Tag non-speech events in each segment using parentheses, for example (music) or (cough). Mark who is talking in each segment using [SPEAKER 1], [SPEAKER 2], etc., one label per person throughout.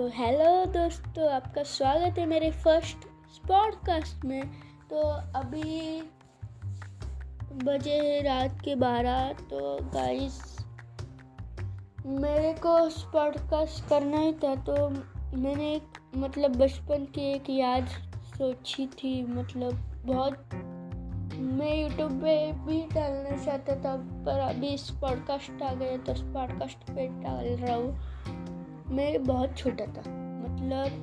[SPEAKER 1] तो हेलो दोस्तों, आपका स्वागत है मेरे फ़र्स्ट पॉडकास्ट में। तो अभी बजे रात के बारह तो गाइस मेरे को पॉडकास्ट करना ही था तो मैंने एक मतलब बचपन की एक याद सोची थी मतलब बहुत, मैं यूट्यूब पे भी डालना चाहता था, पर अभी इस पॉडकास्ट आ गया तो इस पॉडकास्ट पे डाल रहा हूँ। मैं बहुत छोटा था। मतलब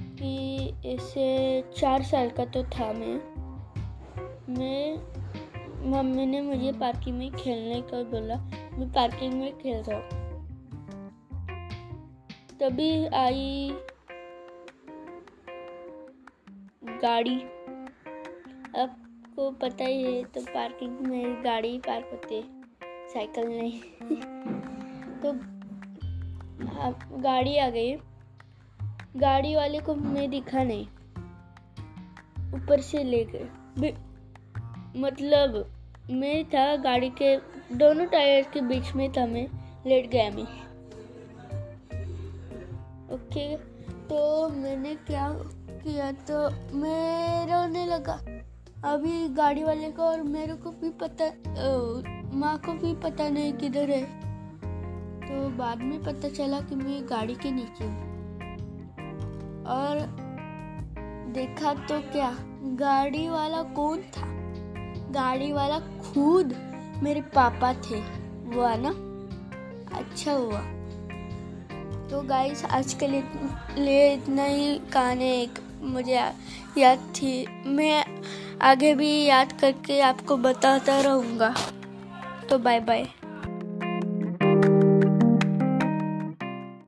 [SPEAKER 1] कि ऐसे चार साल का तो था मैं। मैं, मम्मी ने मुझे पार्किंग में खेलने का बोला, मैं पार्किंग में खेल रहा हूँ। तभी आई गाड़ी। आपको पता ही है तो पार्किंग में गाड़ी पार्क होती है, साइकिल नहीं। (laughs) गाड़ी आ गई। गाड़ी वाले को मैं दिखा नहीं। ऊपर से ले गए। मतलब मैं था गाड़ी के, दोनों टायर के बीच में था मैं। लेट गया मैं। ओके तो मैंने क्या किया तो मैं रोने लगा। अभी गाड़ी वाले को और मेरे को भी पता माँ को भी पता नहीं किधर है। तो बाद में पता चला कि मैं गाड़ी के नीचे हूँ। और देखा तो क्या, गाड़ी वाला कौन था? गाड़ी वाला खुद मेरे पापा थे, हुआ ना? अच्छा हुआ। तो गाइस आज के लिए इतना ही कहानी एक मुझे याद थी। मैं आगे भी याद करके आपको बताता रहूँगा। तो बाय बाय